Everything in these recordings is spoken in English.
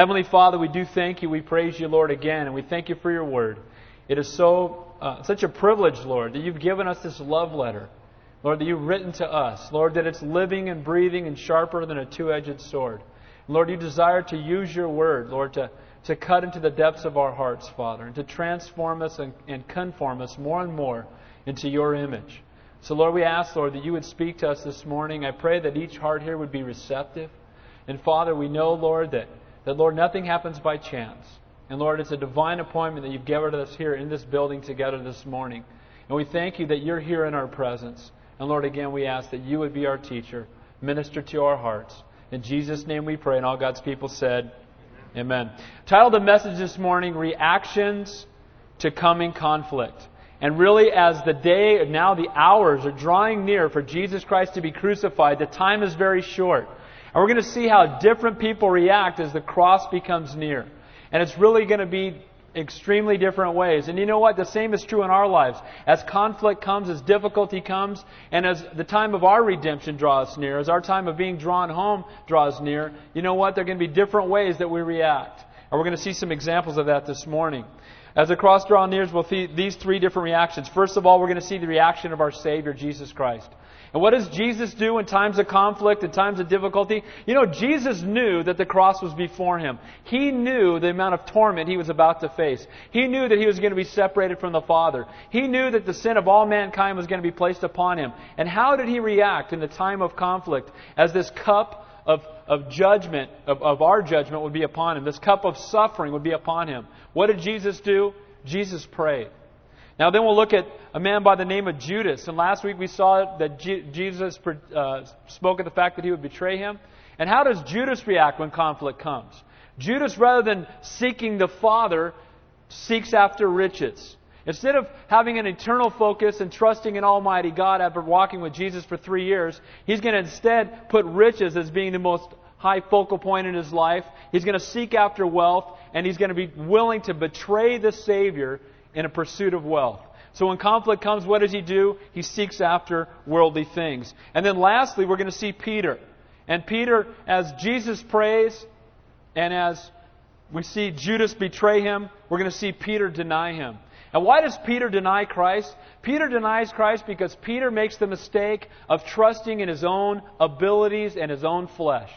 Heavenly Father, we do thank you. We praise you, Lord, again, and we thank you for your word. It is so uh, such a privilege, Lord, that you've given us this love letter. Lord, that you've written to us. Lord, that it's living and breathing and sharper than a two edged sword. Lord, you desire to use your word, Lord, to, to cut into the depths of our hearts, Father, and to transform us and, and conform us more and more into your image. So, Lord, we ask, Lord, that you would speak to us this morning. I pray that each heart here would be receptive. And, Father, we know, Lord, that, that, Lord, nothing happens by chance. And, Lord, it's a divine appointment that you've gathered us here in this building together this morning. And we thank you that you're here in our presence. And, Lord, again, we ask that you would be our teacher, minister to our hearts. In Jesus' name we pray. And all God's people said, Amen. Title the message this morning Reactions to Coming Conflict. And really, as the day, now the hours are drawing near for Jesus Christ to be crucified, the time is very short. And we're going to see how different people react as the cross becomes near. And it's really going to be extremely different ways. And you know what? The same is true in our lives. As conflict comes, as difficulty comes, and as the time of our redemption draws near, as our time of being drawn home draws near, you know what? There are going to be different ways that we react. And we're going to see some examples of that this morning. As the cross draws near, we'll see these three different reactions. First of all, we're going to see the reaction of our Savior, Jesus Christ. And what does Jesus do in times of conflict, in times of difficulty? You know, Jesus knew that the cross was before him. He knew the amount of torment he was about to face. He knew that he was going to be separated from the Father. He knew that the sin of all mankind was going to be placed upon him. And how did he react in the time of conflict as this cup of, of judgment, of, of our judgment would be upon him? This cup of suffering would be upon him. What did Jesus do? Jesus prayed. Now, then we'll look at a man by the name of Judas. And last week we saw that G- Jesus uh, spoke of the fact that he would betray him. And how does Judas react when conflict comes? Judas, rather than seeking the Father, seeks after riches. Instead of having an eternal focus and trusting in Almighty God after walking with Jesus for three years, he's going to instead put riches as being the most high focal point in his life. He's going to seek after wealth, and he's going to be willing to betray the Savior in a pursuit of wealth. So when conflict comes, what does he do? He seeks after worldly things. And then lastly, we're going to see Peter. And Peter, as Jesus prays, and as we see Judas betray him, we're going to see Peter deny him. And why does Peter deny Christ? Peter denies Christ because Peter makes the mistake of trusting in his own abilities and his own flesh.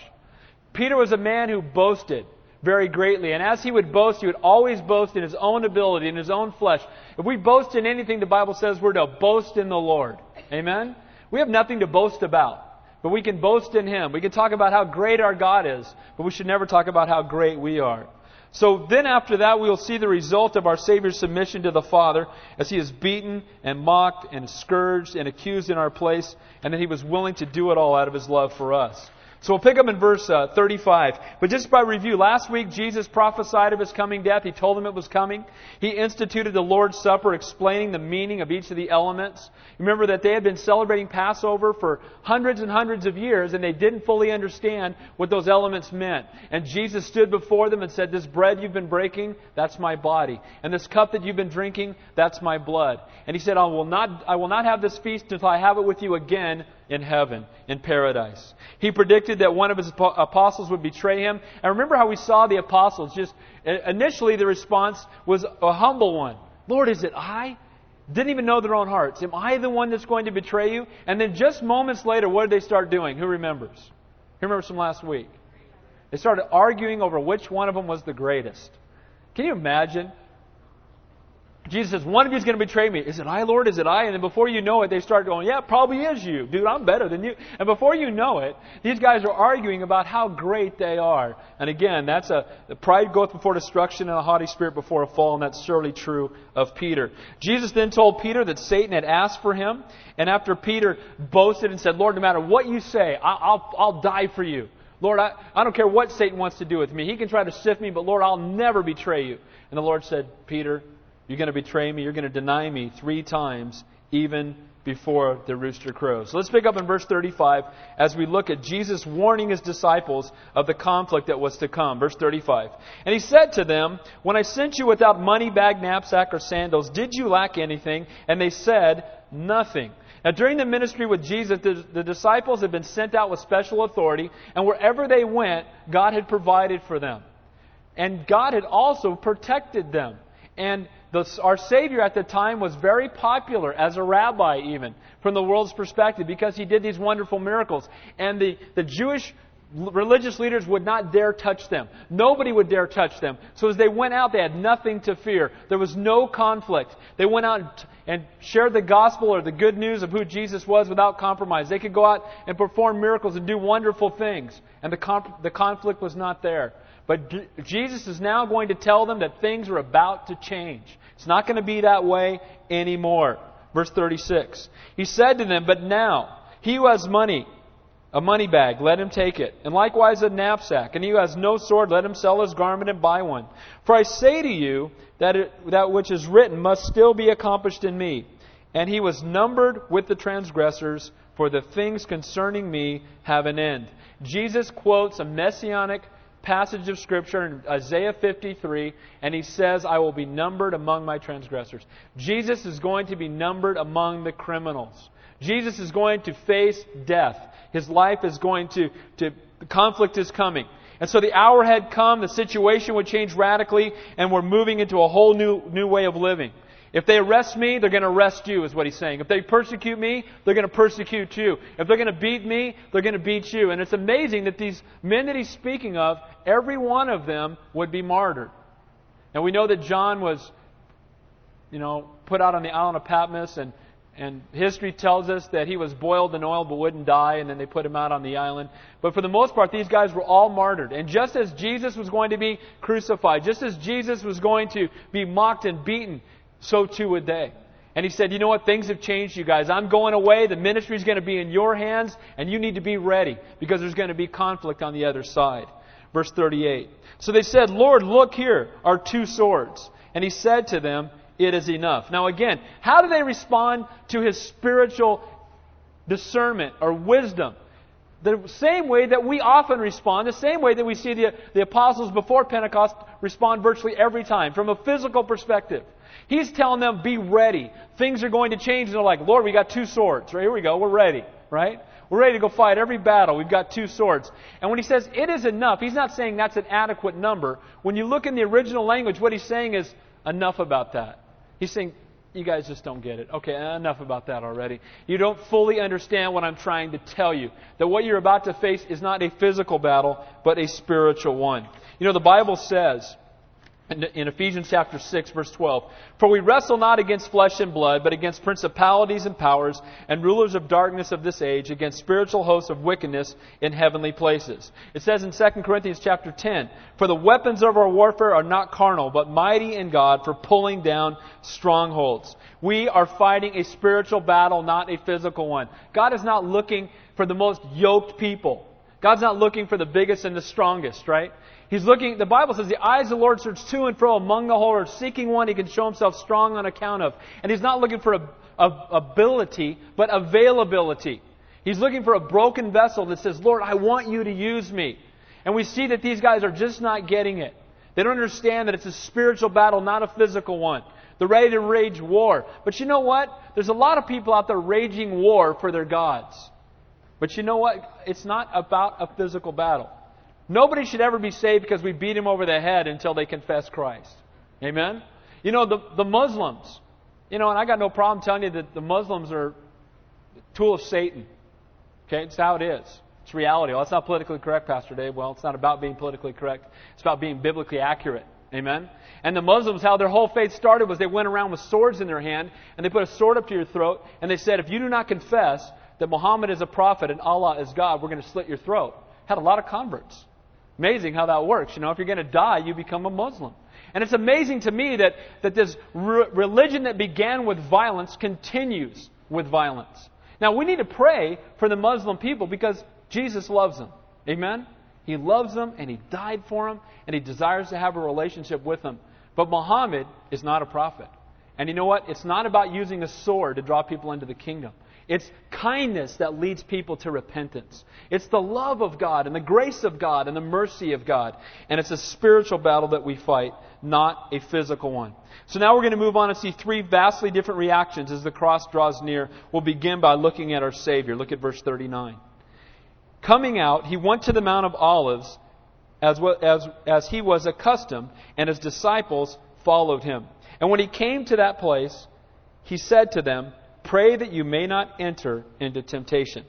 Peter was a man who boasted very greatly. And as he would boast, he would always boast in his own ability, in his own flesh. If we boast in anything, the Bible says we're to boast in the Lord. Amen? We have nothing to boast about. But we can boast in Him. We can talk about how great our God is, but we should never talk about how great we are. So then after that, we will see the result of our Savior's submission to the Father as He is beaten and mocked and scourged and accused in our place, and that He was willing to do it all out of His love for us. So we'll pick up in verse uh, 35. But just by review, last week Jesus prophesied of his coming death. He told them it was coming. He instituted the Lord's Supper, explaining the meaning of each of the elements. Remember that they had been celebrating Passover for hundreds and hundreds of years, and they didn't fully understand what those elements meant. And Jesus stood before them and said, This bread you've been breaking, that's my body. And this cup that you've been drinking, that's my blood. And he said, I will not, I will not have this feast until I have it with you again in heaven, in paradise. He predicted that one of his apostles would betray him. And remember how we saw the apostles just initially the response was a humble one. Lord, is it I? Didn't even know their own hearts. Am I the one that's going to betray you? And then just moments later, what did they start doing? Who remembers? Who remembers from last week? They started arguing over which one of them was the greatest. Can you imagine? Jesus says, one of you is going to betray me. Is it I, Lord? Is it I? And then before you know it, they start going, yeah, probably is you. Dude, I'm better than you. And before you know it, these guys are arguing about how great they are. And again, that's a, pride goeth before destruction and a haughty spirit before a fall, and that's surely true of Peter. Jesus then told Peter that Satan had asked for him. And after Peter boasted and said, Lord, no matter what you say, I'll, I'll, die for you. Lord, I, I don't care what Satan wants to do with me. He can try to sift me, but Lord, I'll never betray you. And the Lord said, Peter, you're going to betray me. You're going to deny me three times, even before the rooster crows. So let's pick up in verse 35 as we look at Jesus warning his disciples of the conflict that was to come. Verse 35. And he said to them, When I sent you without money, bag, knapsack, or sandals, did you lack anything? And they said, Nothing. Now, during the ministry with Jesus, the, the disciples had been sent out with special authority, and wherever they went, God had provided for them. And God had also protected them. And the, our Savior at the time was very popular as a rabbi, even from the world's perspective, because he did these wonderful miracles. And the, the Jewish religious leaders would not dare touch them. Nobody would dare touch them. So as they went out, they had nothing to fear. There was no conflict. They went out and shared the gospel or the good news of who Jesus was without compromise. They could go out and perform miracles and do wonderful things. And the, comp- the conflict was not there. But Jesus is now going to tell them that things are about to change. It's not going to be that way anymore. Verse 36. He said to them, But now, he who has money, a money bag, let him take it, and likewise a knapsack. And he who has no sword, let him sell his garment and buy one. For I say to you that it, that which is written must still be accomplished in me. And he was numbered with the transgressors, for the things concerning me have an end. Jesus quotes a messianic passage of Scripture in Isaiah 53, and he says, I will be numbered among my transgressors. Jesus is going to be numbered among the criminals. Jesus is going to face death. His life is going to, to conflict is coming. And so the hour had come, the situation would change radically, and we're moving into a whole new, new way of living. If they arrest me, they're going to arrest you, is what he's saying. If they persecute me, they're going to persecute you. If they're going to beat me, they're going to beat you. And it's amazing that these men that he's speaking of, every one of them would be martyred. And we know that John was, you know, put out on the island of Patmos, and and history tells us that he was boiled in oil but wouldn't die, and then they put him out on the island. But for the most part, these guys were all martyred. And just as Jesus was going to be crucified, just as Jesus was going to be mocked and beaten, so too would they. And he said, You know what? Things have changed, you guys. I'm going away. The ministry is going to be in your hands, and you need to be ready because there's going to be conflict on the other side. Verse 38. So they said, Lord, look here, our two swords. And he said to them, it is enough. Now, again, how do they respond to his spiritual discernment or wisdom? The same way that we often respond, the same way that we see the, the apostles before Pentecost respond virtually every time, from a physical perspective. He's telling them, be ready. Things are going to change. And they're like, Lord, we got two swords. Right, here we go. We're ready. Right? We're ready to go fight every battle. We've got two swords. And when he says it is enough, he's not saying that's an adequate number. When you look in the original language, what he's saying is enough about that. He's saying, you guys just don't get it. Okay, enough about that already. You don't fully understand what I'm trying to tell you. That what you're about to face is not a physical battle, but a spiritual one. You know, the Bible says in Ephesians chapter 6 verse 12. For we wrestle not against flesh and blood, but against principalities and powers and rulers of darkness of this age, against spiritual hosts of wickedness in heavenly places. It says in 2 Corinthians chapter 10, For the weapons of our warfare are not carnal, but mighty in God for pulling down strongholds. We are fighting a spiritual battle, not a physical one. God is not looking for the most yoked people. God's not looking for the biggest and the strongest, right? He's looking, the Bible says, the eyes of the Lord search to and fro among the whole earth, seeking one he can show himself strong on account of. And he's not looking for a, a, ability, but availability. He's looking for a broken vessel that says, Lord, I want you to use me. And we see that these guys are just not getting it. They don't understand that it's a spiritual battle, not a physical one. They're ready to rage war. But you know what? There's a lot of people out there raging war for their gods. But you know what? It's not about a physical battle. Nobody should ever be saved because we beat him over the head until they confess Christ. Amen? You know, the, the Muslims, you know, and I got no problem telling you that the Muslims are a tool of Satan. Okay? It's how it is. It's reality. Well, that's not politically correct, Pastor Dave. Well, it's not about being politically correct. It's about being biblically accurate. Amen? And the Muslims, how their whole faith started was they went around with swords in their hand and they put a sword up to your throat and they said, if you do not confess that Muhammad is a prophet and Allah is God, we're going to slit your throat. Had a lot of converts. Amazing how that works. You know, if you're going to die, you become a Muslim. And it's amazing to me that, that this re- religion that began with violence continues with violence. Now, we need to pray for the Muslim people because Jesus loves them. Amen? He loves them and He died for them and He desires to have a relationship with them. But Muhammad is not a prophet. And you know what? It's not about using a sword to draw people into the kingdom. It's kindness that leads people to repentance. It's the love of God and the grace of God and the mercy of God. And it's a spiritual battle that we fight, not a physical one. So now we're going to move on and see three vastly different reactions as the cross draws near. We'll begin by looking at our Savior. Look at verse 39. Coming out, he went to the Mount of Olives, as, well, as, as he was accustomed, and his disciples followed him. And when he came to that place, he said to them, Pray that you may not enter into temptation.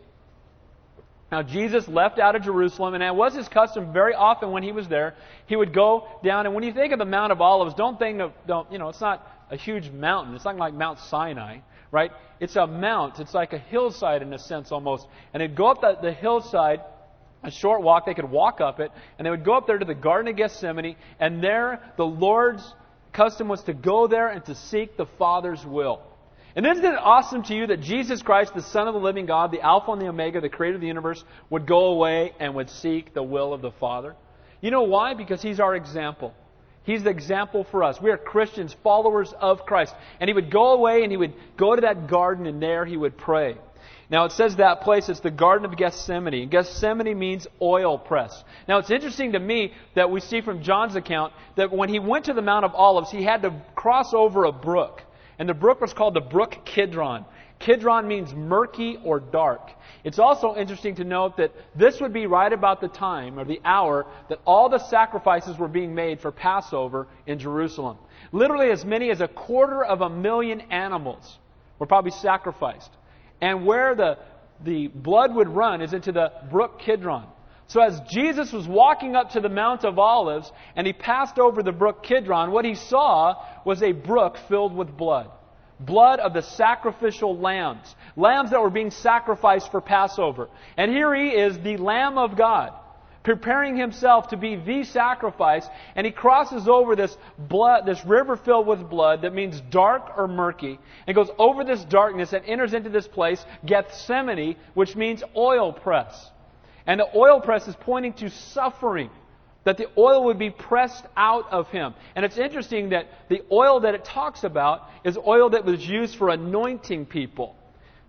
Now, Jesus left out of Jerusalem, and it was his custom very often when he was there, he would go down. And when you think of the Mount of Olives, don't think of, don't, you know, it's not a huge mountain. It's not like Mount Sinai, right? It's a mount. It's like a hillside in a sense almost. And they'd go up the, the hillside, a short walk. They could walk up it, and they would go up there to the Garden of Gethsemane, and there the Lord's custom was to go there and to seek the Father's will. And isn't it awesome to you that Jesus Christ, the Son of the living God, the Alpha and the Omega, the Creator of the universe, would go away and would seek the will of the Father? You know why? Because He's our example. He's the example for us. We are Christians, followers of Christ. And He would go away and He would go to that garden and there He would pray. Now it says that place, it's the Garden of Gethsemane. Gethsemane means oil press. Now it's interesting to me that we see from John's account that when he went to the Mount of Olives, he had to cross over a brook. And the brook was called the Brook Kidron. Kidron means murky or dark. It's also interesting to note that this would be right about the time or the hour that all the sacrifices were being made for Passover in Jerusalem. Literally, as many as a quarter of a million animals were probably sacrificed. And where the, the blood would run is into the brook Kidron. So as Jesus was walking up to the Mount of Olives and he passed over the brook Kidron, what he saw was a brook filled with blood. Blood of the sacrificial lambs. Lambs that were being sacrificed for Passover. And here he is, the Lamb of God, preparing himself to be the sacrifice, and he crosses over this blood, this river filled with blood that means dark or murky, and goes over this darkness and enters into this place, Gethsemane, which means oil press. And the oil press is pointing to suffering. That the oil would be pressed out of him. And it's interesting that the oil that it talks about is oil that was used for anointing people.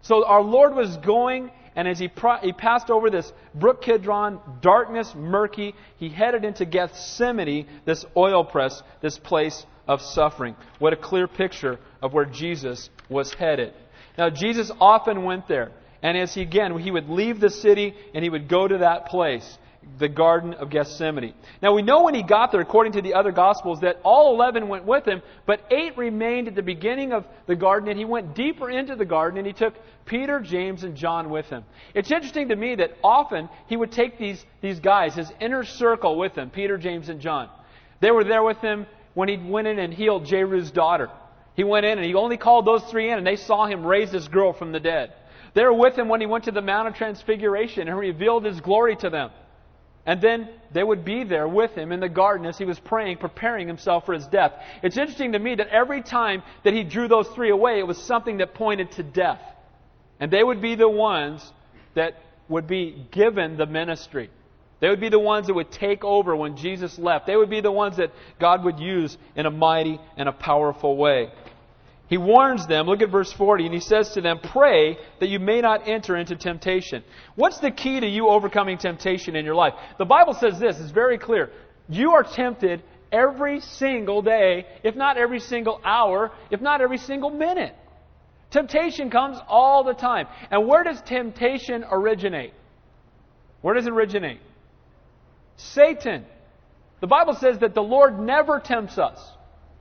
So our Lord was going, and as he, pro- he passed over this brook Kidron, darkness, murky, he headed into Gethsemane, this oil press, this place of suffering. What a clear picture of where Jesus was headed. Now, Jesus often went there. And as he again, he would leave the city and he would go to that place, the Garden of Gethsemane. Now we know when he got there, according to the other Gospels, that all eleven went with him, but eight remained at the beginning of the garden, and he went deeper into the garden and he took Peter, James, and John with him. It's interesting to me that often he would take these, these guys, his inner circle with him, Peter, James, and John. They were there with him when he went in and healed Jairus' daughter. He went in and he only called those three in, and they saw him raise this girl from the dead. They were with him when he went to the Mount of Transfiguration and revealed his glory to them. And then they would be there with him in the garden as he was praying, preparing himself for his death. It's interesting to me that every time that he drew those three away, it was something that pointed to death. And they would be the ones that would be given the ministry. They would be the ones that would take over when Jesus left. They would be the ones that God would use in a mighty and a powerful way. He warns them, look at verse 40, and he says to them, Pray that you may not enter into temptation. What's the key to you overcoming temptation in your life? The Bible says this, it's very clear. You are tempted every single day, if not every single hour, if not every single minute. Temptation comes all the time. And where does temptation originate? Where does it originate? Satan. The Bible says that the Lord never tempts us.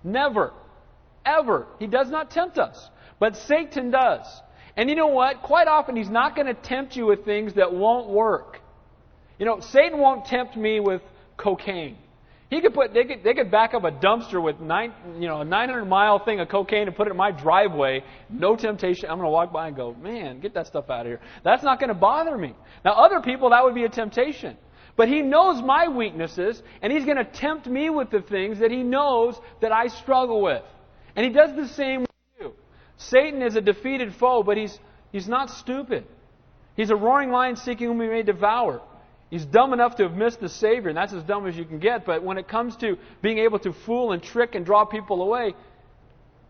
Never. Ever. He does not tempt us. But Satan does. And you know what? Quite often he's not going to tempt you with things that won't work. You know, Satan won't tempt me with cocaine. He could put they could they could back up a dumpster with nine you know a 900 mile thing of cocaine and put it in my driveway. No temptation. I'm going to walk by and go, man, get that stuff out of here. That's not going to bother me. Now other people that would be a temptation. But he knows my weaknesses and he's going to tempt me with the things that he knows that I struggle with. And he does the same with you. Satan is a defeated foe, but he's, he's not stupid. He's a roaring lion seeking whom he may devour. He's dumb enough to have missed the Savior, and that's as dumb as you can get. But when it comes to being able to fool and trick and draw people away,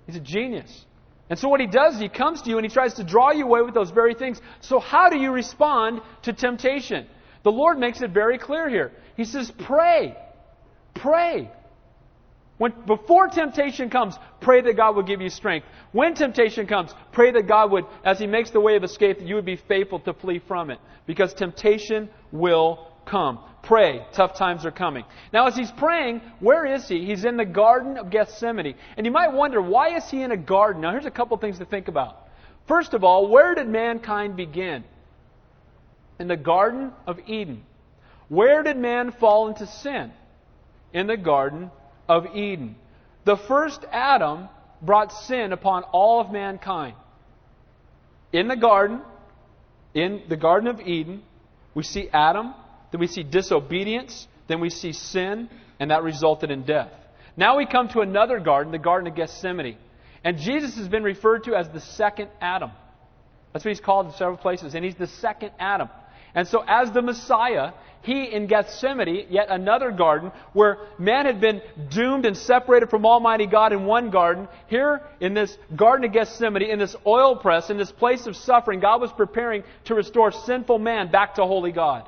he's a genius. And so what he does, he comes to you and he tries to draw you away with those very things. So how do you respond to temptation? The Lord makes it very clear here. He says, pray. Pray. When, before temptation comes, pray that God would give you strength. When temptation comes, pray that God would, as He makes the way of escape, that you would be faithful to flee from it. Because temptation will come. pray. Tough times are coming. Now, as he's praying, where is he? He's in the Garden of Gethsemane. And you might wonder, why is he in a garden? Now, here's a couple things to think about. First of all, where did mankind begin? In the Garden of Eden. Where did man fall into sin? In the Garden of Eden. The first Adam brought sin upon all of mankind. In the garden, in the Garden of Eden, we see Adam, then we see disobedience, then we see sin, and that resulted in death. Now we come to another garden, the Garden of Gethsemane. And Jesus has been referred to as the second Adam. That's what he's called in several places. And he's the second Adam. And so, as the Messiah, he in Gethsemane, yet another garden, where man had been doomed and separated from Almighty God in one garden, here in this Garden of Gethsemane, in this oil press, in this place of suffering, God was preparing to restore sinful man back to holy God.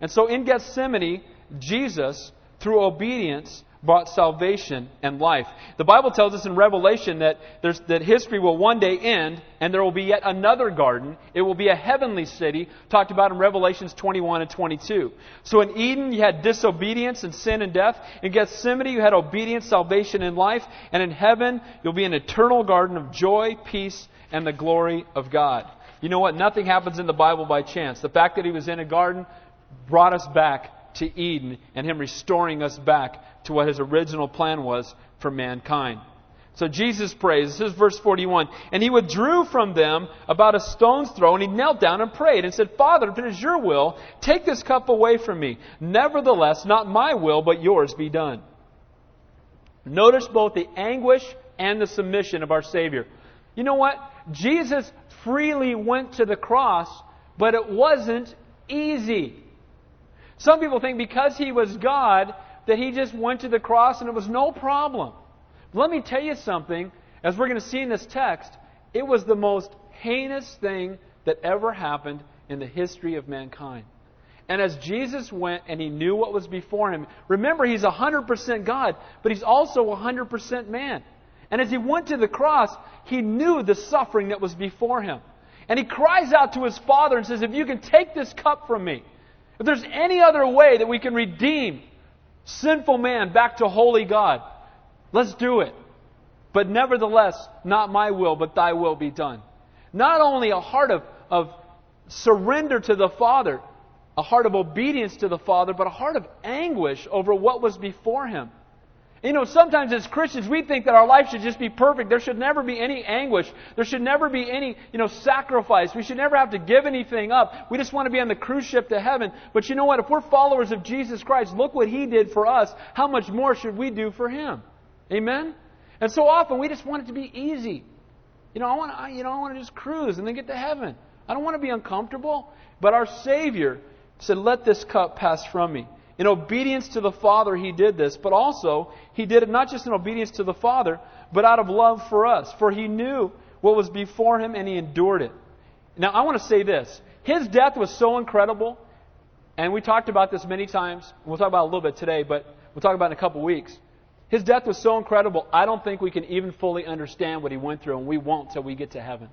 And so, in Gethsemane, Jesus, through obedience, brought salvation and life. The Bible tells us in Revelation that, that history will one day end and there will be yet another garden. It will be a heavenly city, talked about in Revelations 21 and 22. So in Eden, you had disobedience and sin and death. In Gethsemane, you had obedience, salvation, and life. And in heaven, you'll be an eternal garden of joy, peace, and the glory of God. You know what? Nothing happens in the Bible by chance. The fact that he was in a garden brought us back to Eden and Him restoring us back to what His original plan was for mankind. So Jesus prays. This is verse 41. And he withdrew from them about a stone's throw, and he knelt down and prayed and said, Father, if it is your will, take this cup away from me. Nevertheless, not my will, but yours be done. Notice both the anguish and the submission of our Savior. You know what? Jesus freely went to the cross, but it wasn't easy. Some people think because he was God that he just went to the cross and it was no problem. Let me tell you something, as we're going to see in this text, it was the most heinous thing that ever happened in the history of mankind. And as Jesus went and he knew what was before him, remember he's 100% God, but he's also 100% man. And as he went to the cross, he knew the suffering that was before him. And he cries out to his Father and says, If you can take this cup from me, if there's any other way that we can redeem sinful man back to holy God, let's do it. But nevertheless, not my will, but thy will be done. Not only a heart of, of surrender to the Father, a heart of obedience to the Father, but a heart of anguish over what was before him. You know, sometimes as Christians, we think that our life should just be perfect. There should never be any anguish. There should never be any, you know, sacrifice. We should never have to give anything up. We just want to be on the cruise ship to heaven. But you know what? If we're followers of Jesus Christ, look what He did for us. How much more should we do for Him? Amen? And so often we just want it to be easy. You know, I want to, you know, I want to just cruise and then get to heaven. I don't want to be uncomfortable. But our Savior said, let this cup pass from me. In obedience to the Father, he did this, but also he did it not just in obedience to the Father, but out of love for us. For he knew what was before him and he endured it. Now, I want to say this. His death was so incredible, and we talked about this many times. We'll talk about it a little bit today, but we'll talk about it in a couple weeks. His death was so incredible, I don't think we can even fully understand what he went through, and we won't till we get to heaven.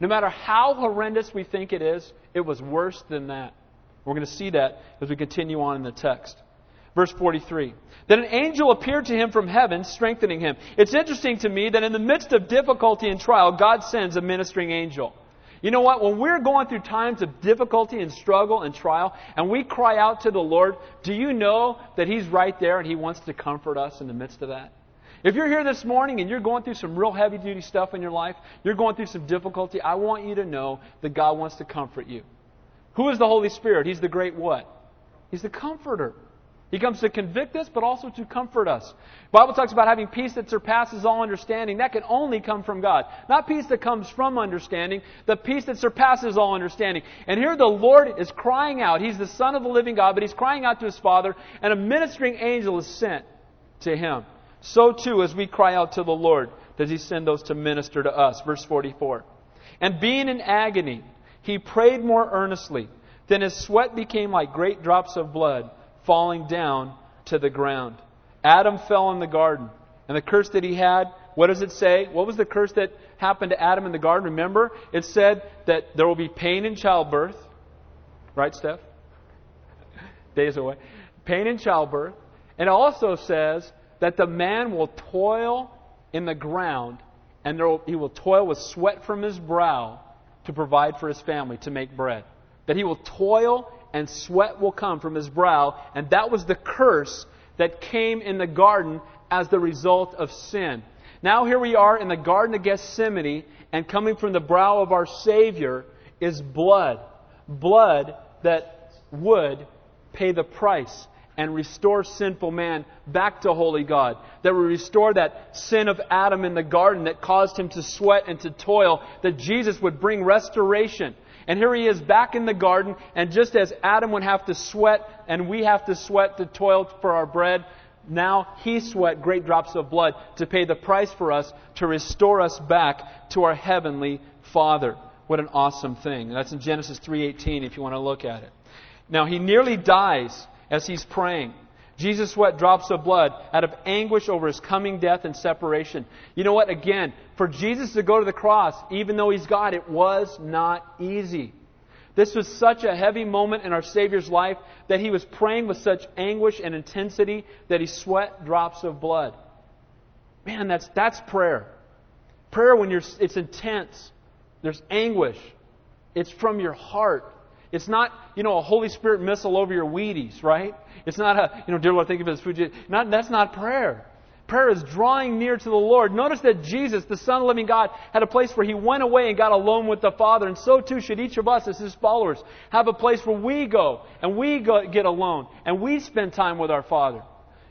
No matter how horrendous we think it is, it was worse than that. We're going to see that as we continue on in the text. Verse 43. Then an angel appeared to him from heaven, strengthening him. It's interesting to me that in the midst of difficulty and trial, God sends a ministering angel. You know what? When we're going through times of difficulty and struggle and trial, and we cry out to the Lord, do you know that He's right there and He wants to comfort us in the midst of that? If you're here this morning and you're going through some real heavy duty stuff in your life, you're going through some difficulty, I want you to know that God wants to comfort you. Who is the Holy Spirit? He's the great what? He's the comforter. He comes to convict us, but also to comfort us. The Bible talks about having peace that surpasses all understanding. That can only come from God. Not peace that comes from understanding, the peace that surpasses all understanding. And here the Lord is crying out. He's the Son of the living God, but He's crying out to His Father, and a ministering angel is sent to Him. So too, as we cry out to the Lord, does He send those to minister to us. Verse 44. And being in agony, he prayed more earnestly. Then his sweat became like great drops of blood falling down to the ground. Adam fell in the garden. And the curse that he had, what does it say? What was the curse that happened to Adam in the garden? Remember, it said that there will be pain in childbirth. Right, Steph? days away. Pain in childbirth. And it also says that the man will toil in the ground and will, he will toil with sweat from his brow to provide for his family, to make bread. That he will toil and sweat will come from his brow. And that was the curse that came in the garden as the result of sin. Now here we are in the Garden of Gethsemane, and coming from the brow of our Savior is blood. Blood that would pay the price and restore sinful man back to holy God. That would restore that sin of Adam in the garden that caused him to sweat and to toil. That Jesus would bring restoration. And here he is back in the garden, and just as Adam would have to sweat and we have to sweat to toil for our bread, now he sweat great drops of blood to pay the price for us to restore us back to our heavenly Father. What an awesome thing. That's in Genesis 3:18 if you want to look at it. Now he nearly dies as he's praying. Jesus sweat drops of blood out of anguish over his coming death and separation. You know what? Again, for Jesus to go to the cross, even though he's God, it was not easy. This was such a heavy moment in our Savior's life that he was praying with such anguish and intensity that he sweat drops of blood. Man, that's, that's prayer. Prayer when you're, it's intense. There's anguish. It's from your heart. It's not, you know, a Holy Spirit missile over your Wheaties, right? It's not a, you know, dear Lord, thank you for this food. Not, that's not prayer. Prayer is drawing near to the Lord. Notice that Jesus, the Son of the living God, had a place where he went away and got alone with the Father. And so too should each of us as his followers have a place where we go and we go, get alone and we spend time with our Father.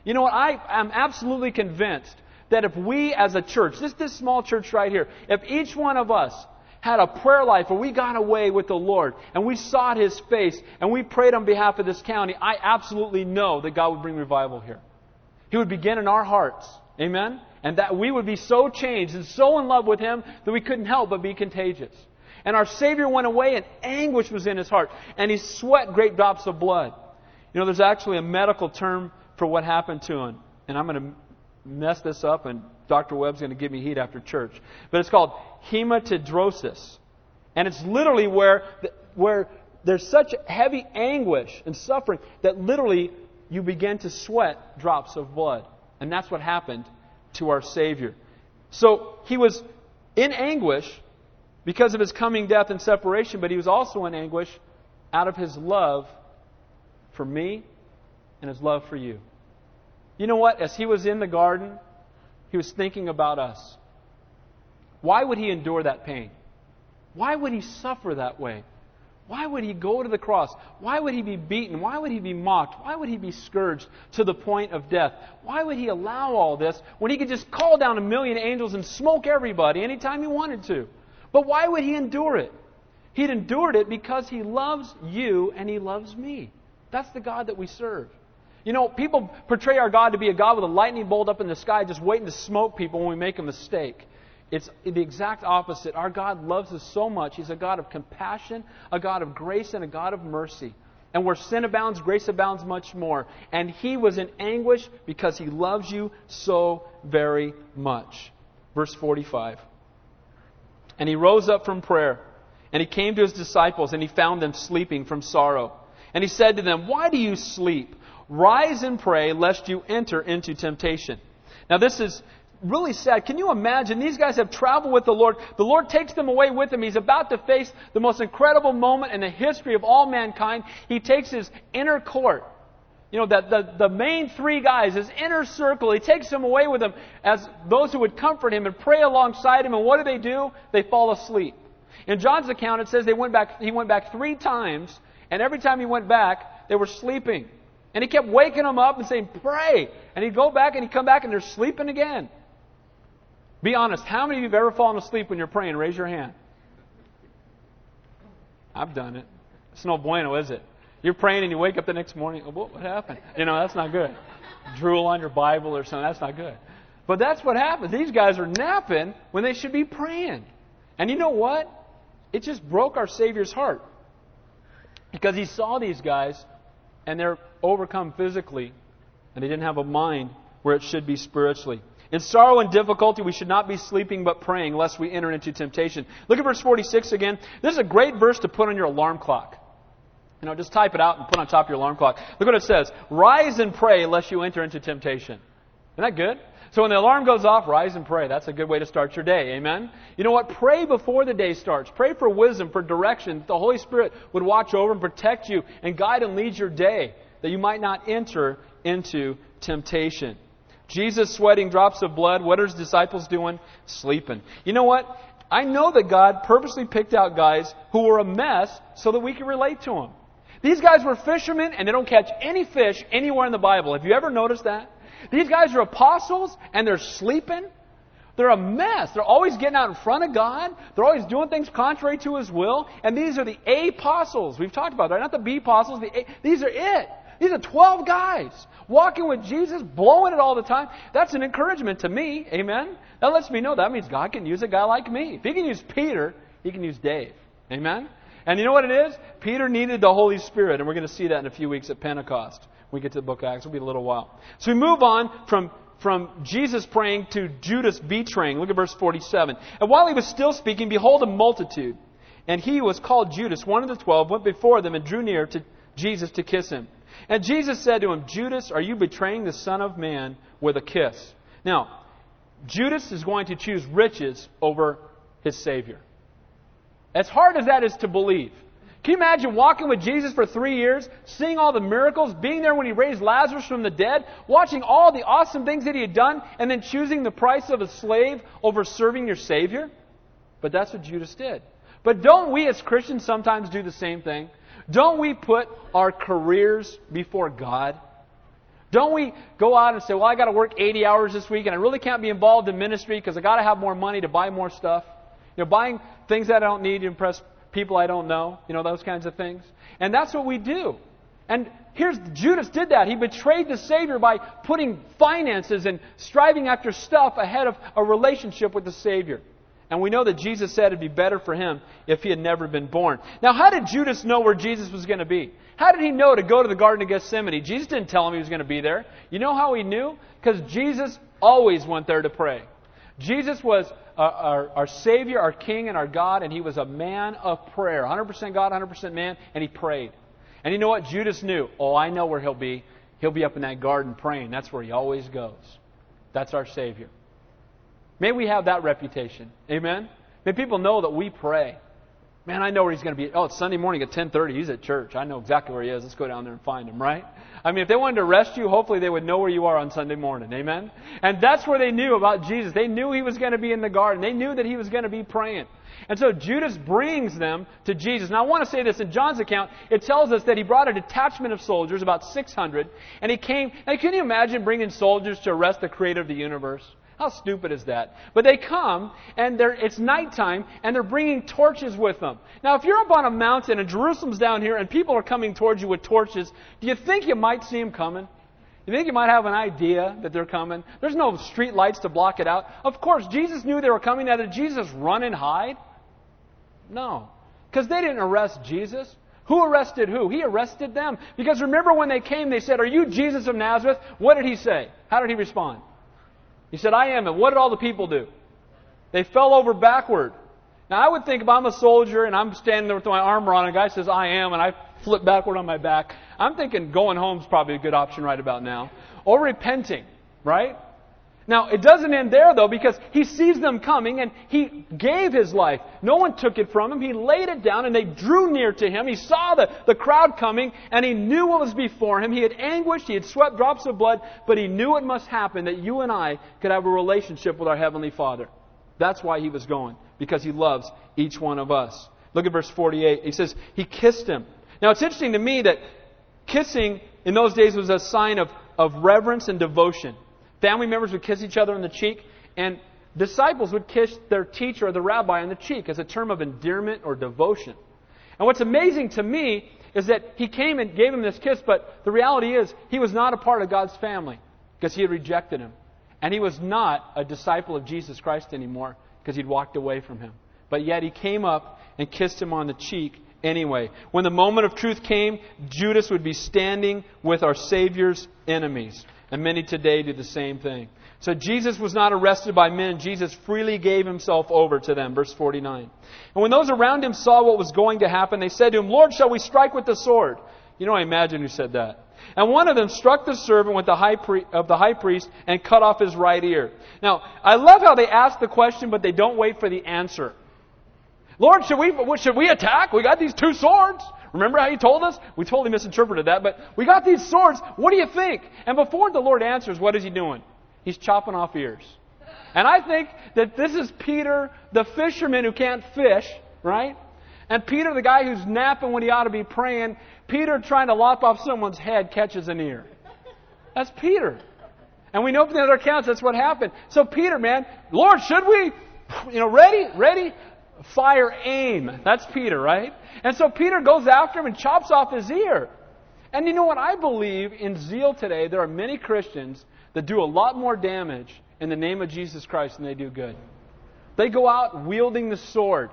You know what? I am absolutely convinced that if we as a church, this, this small church right here, if each one of us had a prayer life where we got away with the Lord and we sought His face and we prayed on behalf of this county, I absolutely know that God would bring revival here. He would begin in our hearts. Amen? And that we would be so changed and so in love with Him that we couldn't help but be contagious. And our Savior went away and anguish was in His heart and He sweat great drops of blood. You know, there's actually a medical term for what happened to Him. And I'm going to mess this up and Dr. Webb's going to give me heat after church. But it's called hematidrosis. And it's literally where, where there's such heavy anguish and suffering that literally you begin to sweat drops of blood. And that's what happened to our Savior. So he was in anguish because of his coming death and separation, but he was also in anguish out of his love for me and his love for you. You know what? As he was in the garden, he was thinking about us. Why would he endure that pain? Why would he suffer that way? Why would he go to the cross? Why would he be beaten? Why would he be mocked? Why would he be scourged to the point of death? Why would he allow all this when he could just call down a million angels and smoke everybody anytime he wanted to? But why would he endure it? He'd endured it because he loves you and he loves me. That's the God that we serve. You know, people portray our God to be a God with a lightning bolt up in the sky just waiting to smoke people when we make a mistake. It's the exact opposite. Our God loves us so much. He's a God of compassion, a God of grace, and a God of mercy. And where sin abounds, grace abounds much more. And he was in anguish because he loves you so very much. Verse 45. And he rose up from prayer, and he came to his disciples, and he found them sleeping from sorrow. And he said to them, Why do you sleep? Rise and pray, lest you enter into temptation. Now, this is really sad. Can you imagine? These guys have traveled with the Lord. The Lord takes them away with him. He's about to face the most incredible moment in the history of all mankind. He takes his inner court. You know, the, the, the main three guys, his inner circle, he takes them away with him as those who would comfort him and pray alongside him. And what do they do? They fall asleep. In John's account, it says they went back, he went back three times, and every time he went back, they were sleeping. And he kept waking them up and saying, Pray. And he'd go back and he'd come back and they're sleeping again. Be honest, how many of you have ever fallen asleep when you're praying? Raise your hand. I've done it. It's no bueno, is it? You're praying and you wake up the next morning, what, what happened? You know, that's not good. Drool on your Bible or something, that's not good. But that's what happens. These guys are napping when they should be praying. And you know what? It just broke our Savior's heart. Because he saw these guys and they're overcome physically, and they didn't have a mind where it should be spiritually. In sorrow and difficulty, we should not be sleeping but praying, lest we enter into temptation. Look at verse 46 again. This is a great verse to put on your alarm clock. You know, just type it out and put on top of your alarm clock. Look what it says. Rise and pray lest you enter into temptation. Isn't that good? So when the alarm goes off, rise and pray. That's a good way to start your day. Amen? You know what? Pray before the day starts. Pray for wisdom, for direction. That the Holy Spirit would watch over and protect you and guide and lead your day. That you might not enter into temptation. Jesus sweating drops of blood. What are his disciples doing? Sleeping. You know what? I know that God purposely picked out guys who were a mess so that we could relate to them. These guys were fishermen and they don't catch any fish anywhere in the Bible. Have you ever noticed that? These guys are apostles and they're sleeping. They're a mess. They're always getting out in front of God. They're always doing things contrary to His will. And these are the apostles. We've talked about that. Not the B apostles. The A. These are it. These are 12 guys walking with Jesus, blowing it all the time. That's an encouragement to me. Amen? That lets me know that means God can use a guy like me. If He can use Peter, He can use Dave. Amen? And you know what it is? Peter needed the Holy Spirit, and we're going to see that in a few weeks at Pentecost. When we get to the book of Acts. It'll be a little while. So we move on from, from Jesus praying to Judas betraying. Look at verse 47. And while he was still speaking, behold, a multitude. And he was called Judas, one of the twelve, went before them and drew near to Jesus to kiss him. And Jesus said to him, Judas, are you betraying the Son of Man with a kiss? Now, Judas is going to choose riches over his Savior. As hard as that is to believe. Can you imagine walking with Jesus for three years, seeing all the miracles, being there when he raised Lazarus from the dead, watching all the awesome things that he had done, and then choosing the price of a slave over serving your Savior? But that's what Judas did. But don't we as Christians sometimes do the same thing? Don't we put our careers before God? Don't we go out and say, well, I got to work 80 hours this week and I really can't be involved in ministry because I got to have more money to buy more stuff? You know, buying things that I don't need to impress people I don't know, you know, those kinds of things. And that's what we do. And here's Judas did that. He betrayed the Savior by putting finances and striving after stuff ahead of a relationship with the Savior. And we know that Jesus said it'd be better for him if he had never been born. Now, how did Judas know where Jesus was going to be? How did he know to go to the Garden of Gethsemane? Jesus didn't tell him he was going to be there. You know how he knew? Because Jesus always went there to pray. Jesus was our, our, our, Savior, our King, and our God, and he was a man of prayer. 100% God, 100% man, and he prayed. And you know what? Judas knew. Oh, I know where he'll be. He'll be up in that garden praying. That's where he always goes. That's our Savior. May we have that reputation. Amen? May people know that we pray. Man, I know where he's going to be. Oh, it's Sunday morning at 10:30. He's at church. I know exactly where he is. Let's go down there and find him, right? I mean, if they wanted to arrest you, hopefully they would know where you are on Sunday morning. Amen? And that's where they knew about Jesus. They knew he was going to be in the garden. They knew that he was going to be praying. And so Judas brings them to Jesus. Now I want to say this in John's account, it tells us that he brought a detachment of soldiers, about 600, and he came. Now can you imagine bringing soldiers to arrest the creator of the universe? How stupid is that? But they come, and it's nighttime, and they're bringing torches with them. Now, if you're up on a mountain and Jerusalem's down here, and people are coming towards you with torches, do you think you might see them coming? Do you think you might have an idea that they're coming? There's no street lights to block it out. Of course, Jesus knew they were coming. Now, did Jesus run and hide? No. Because they didn't arrest Jesus. Who arrested who? He arrested them. Because remember when they came, they said, Are you Jesus of Nazareth? What did he say? How did he respond? He said, I am. And what did all the people do? They fell over backward. Now, I would think if I'm a soldier and I'm standing there with my armor on, and a guy says, I am, and I flip backward on my back, I'm thinking going home is probably a good option right about now. Or repenting, right? Now, it doesn't end there, though, because he sees them coming and he gave his life. No one took it from him. He laid it down and they drew near to him. He saw the, the crowd coming and he knew what was before him. He had anguished, he had sweat drops of blood, but he knew it must happen that you and I could have a relationship with our Heavenly Father. That's why he was going, because he loves each one of us. Look at verse 48. He says, He kissed him. Now, it's interesting to me that kissing in those days was a sign of, of reverence and devotion. Family members would kiss each other on the cheek, and disciples would kiss their teacher or the rabbi on the cheek as a term of endearment or devotion. And what's amazing to me is that he came and gave him this kiss, but the reality is he was not a part of God's family because he had rejected him. And he was not a disciple of Jesus Christ anymore because he'd walked away from him. But yet he came up and kissed him on the cheek anyway. When the moment of truth came, Judas would be standing with our Savior's enemies. And many today do the same thing. So Jesus was not arrested by men. Jesus freely gave himself over to them. Verse 49. And when those around him saw what was going to happen, they said to him, Lord, shall we strike with the sword? You know, I imagine who said that. And one of them struck the servant with the high pri- of the high priest and cut off his right ear. Now, I love how they ask the question, but they don't wait for the answer. Lord, should we, should we attack? We got these two swords. Remember how he told us? We totally misinterpreted that, but we got these swords. What do you think? And before the Lord answers, what is he doing? He's chopping off ears. And I think that this is Peter, the fisherman who can't fish, right? And Peter, the guy who's napping when he ought to be praying. Peter trying to lop off someone's head catches an ear. That's Peter. And we know from the other accounts that's what happened. So Peter, man, Lord, should we? You know, ready? Ready? Fire, aim. That's Peter, right? And so Peter goes after him and chops off his ear. And you know what? I believe in zeal today, there are many Christians that do a lot more damage in the name of Jesus Christ than they do good. They go out wielding the sword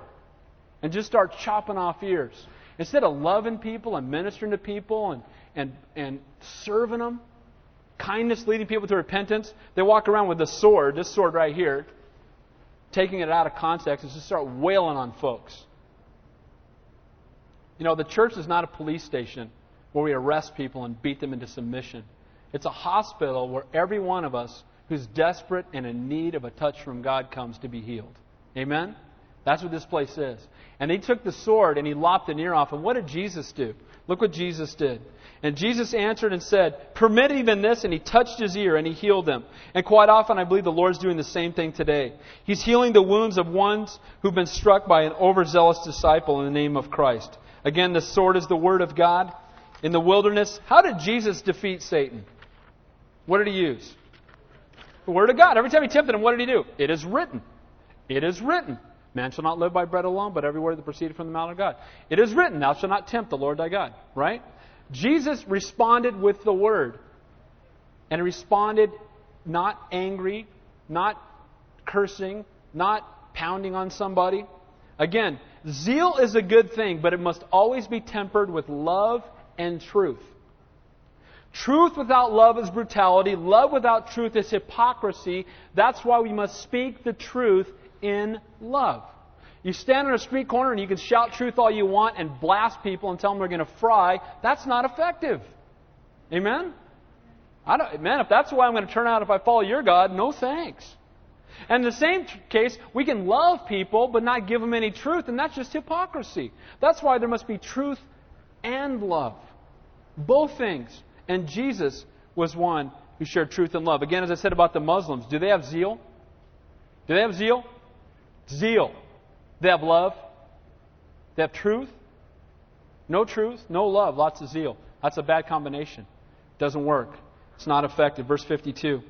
and just start chopping off ears. Instead of loving people and ministering to people and, and, and serving them, kindness leading people to repentance, they walk around with a sword, this sword right here, taking it out of context and just start wailing on folks. You know, the church is not a police station where we arrest people and beat them into submission. It's a hospital where every one of us who's desperate and in need of a touch from God comes to be healed. Amen? That's what this place is. And he took the sword and he lopped an ear off. And what did Jesus do? Look what Jesus did. And Jesus answered and said, Permit even this, and he touched his ear and he healed him. And quite often, I believe the Lord's doing the same thing today. He's healing the wounds of ones who've been struck by an overzealous disciple in the name of Christ. Again, the sword is the word of God. In the wilderness, how did Jesus defeat Satan? What did he use? The word of God. Every time he tempted him, what did he do? It is written. It is written. Man shall not live by bread alone, but every word that proceeded from the mouth of God. It is written, Thou shalt not tempt the Lord thy God. Right? Jesus responded with the word. And he responded not angry, not cursing, not pounding on somebody. Again, zeal is a good thing, but it must always be tempered with love and truth. Truth without love is brutality. Love without truth is hypocrisy. That's why we must speak the truth in love. You stand on a street corner and you can shout truth all you want and blast people and tell them they're going to fry. That's not effective. Amen? I don't, man, if that's the way I'm going to turn out if I follow your God, no thanks. And in the same case, we can love people but not give them any truth, and that's just hypocrisy. That's why there must be truth and love. Both things. And Jesus was one who shared truth and love. Again, as I said about the Muslims, do they have zeal? Do they have zeal? Zeal. They have love. They have truth. No truth, no love, lots of zeal. That's a bad combination. Doesn't work. It's not effective. Verse 52.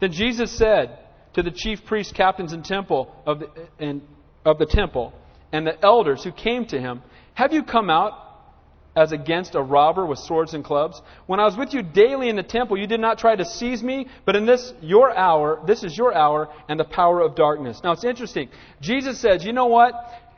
Then Jesus said to the chief priests, captains, and temple of the, and, of the temple, and the elders who came to him, Have you come out as against a robber with swords and clubs? When I was with you daily in the temple, you did not try to seize me, but in this your hour, this is your hour and the power of darkness. Now it's interesting. Jesus says, you know what?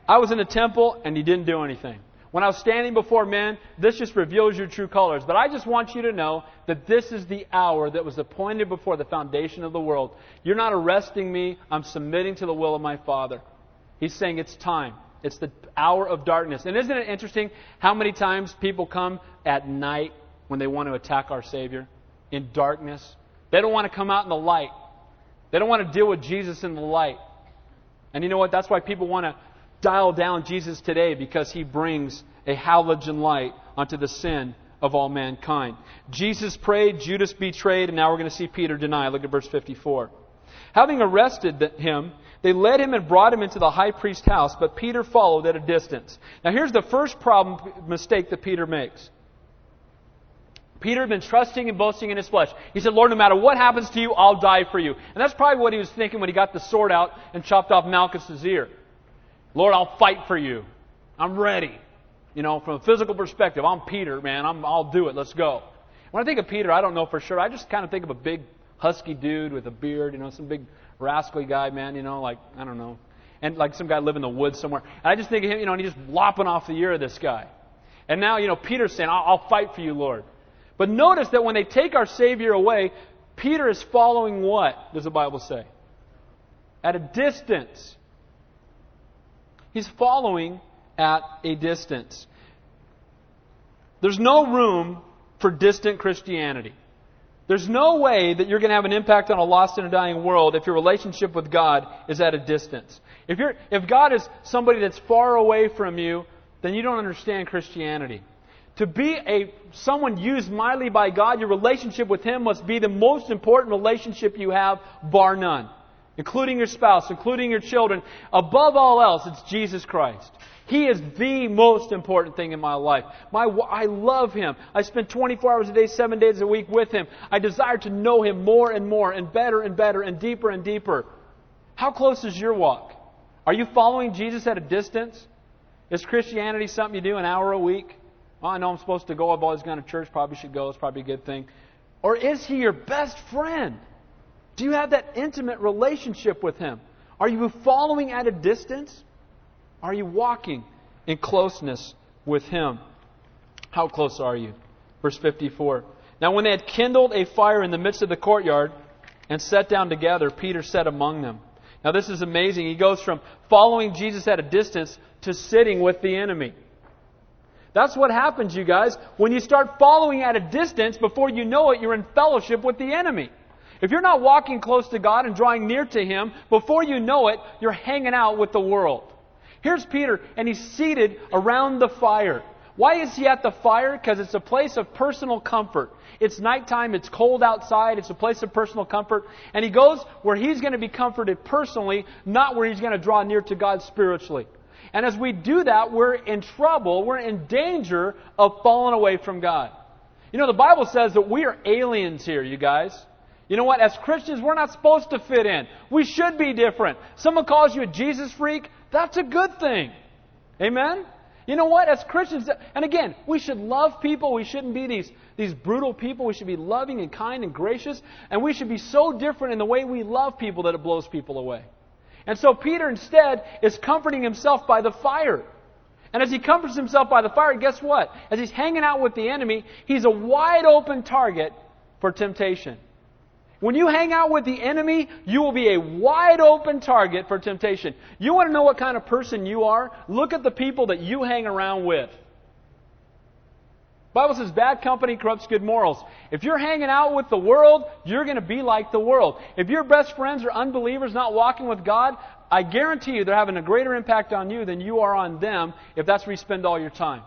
I was in the temple and you didn't do anything. When I was standing before men, this just reveals your true colors. But I just want you to know that this is the hour that was appointed before the foundation of the world. You're not arresting me. I'm submitting to the will of my Father. He's saying it's time. It's the hour of darkness. And isn't it interesting how many times people come at night when they want to attack our Savior? In darkness. They don't want to come out in the light. They don't want to deal with Jesus in the light. And you know what? That's why people want to dial down Jesus today because he brings a halogen light onto the sin of all mankind. Jesus prayed, Judas betrayed, and now we're going to see Peter deny. Look at verse 54. Having arrested him, they led him and brought him into the high priest's house, but Peter followed at a distance. Now, here's the first problem mistake that Peter makes. Peter had been trusting and boasting in his flesh. He said, Lord, no matter what happens to you, I'll die for you. And that's probably what he was thinking when he got the sword out and chopped off Malchus's ear. Lord, I'll fight for you. I'm ready. You know, from a physical perspective, I'm Peter, man. I'm, I'll do it. Let's go. When I think of Peter, I don't know for sure. I just kind of think of a big, husky dude with a beard, you know, some big rascally guy, man, you know, like, I don't know. And like some guy live in the woods somewhere. And I just think of him, you know, and he's just lopping off the ear of this guy. And now, you know, Peter's saying, I'll, I'll fight for you, Lord. But notice that when they take our Savior away, Peter is following what, does the Bible say? At a distance. He's following at a distance. There's no room for distant Christianity. There's no way that you're going to have an impact on a lost and a dying world if your relationship with God is at a distance. If, you're, if God is somebody that's far away from you, then you don't understand Christianity. To be a someone used mightily by God, your relationship with Him must be the most important relationship you have, bar none. Including your spouse, including your children. Above all else, it's Jesus Christ. He is the most important thing in my life. My, I love Him. I spend 24 hours a day, 7 days a week with Him. I desire to know Him more and more, and better and better, and deeper and deeper. How close is your walk? Are you following Jesus at a distance? Is Christianity something you do an hour a week? Well, I know I'm supposed to go. I've always gone to church. Probably should go. It's probably a good thing. Or is He your best friend? Do you have that intimate relationship with Him? Are you following at a distance? Are you walking in closeness with Him? How close are you? Verse 54. Now, when they had kindled a fire in the midst of the courtyard and sat down together, Peter said among them. Now, this is amazing. He goes from following Jesus at a distance to sitting with the enemy. That's what happens, you guys. When you start following at a distance, before you know it, you're in fellowship with the enemy. If you're not walking close to God and drawing near to Him, before you know it, you're hanging out with the world. Here's Peter, and he's seated around the fire. Why is he at the fire? Because it's a place of personal comfort. It's nighttime, it's cold outside, it's a place of personal comfort. And he goes where he's going to be comforted personally, not where he's going to draw near to God spiritually. And as we do that, we're in trouble, we're in danger of falling away from God. You know, the Bible says that we are aliens here, you guys. You know what? As Christians, we're not supposed to fit in. We should be different. Someone calls you a Jesus freak, that's a good thing. Amen? You know what? As Christians, and again, we should love people. We shouldn't be these, these brutal people. We should be loving and kind and gracious. And we should be so different in the way we love people that it blows people away. And so Peter instead is comforting himself by the fire. And as he comforts himself by the fire, guess what? As he's hanging out with the enemy, he's a wide open target for temptation. When you hang out with the enemy, you will be a wide open target for temptation. You want to know what kind of person you are? Look at the people that you hang around with. Bible says bad company corrupts good morals. If you're hanging out with the world, you're going to be like the world. If your best friends are unbelievers not walking with God, I guarantee you they're having a greater impact on you than you are on them if that's where you spend all your time.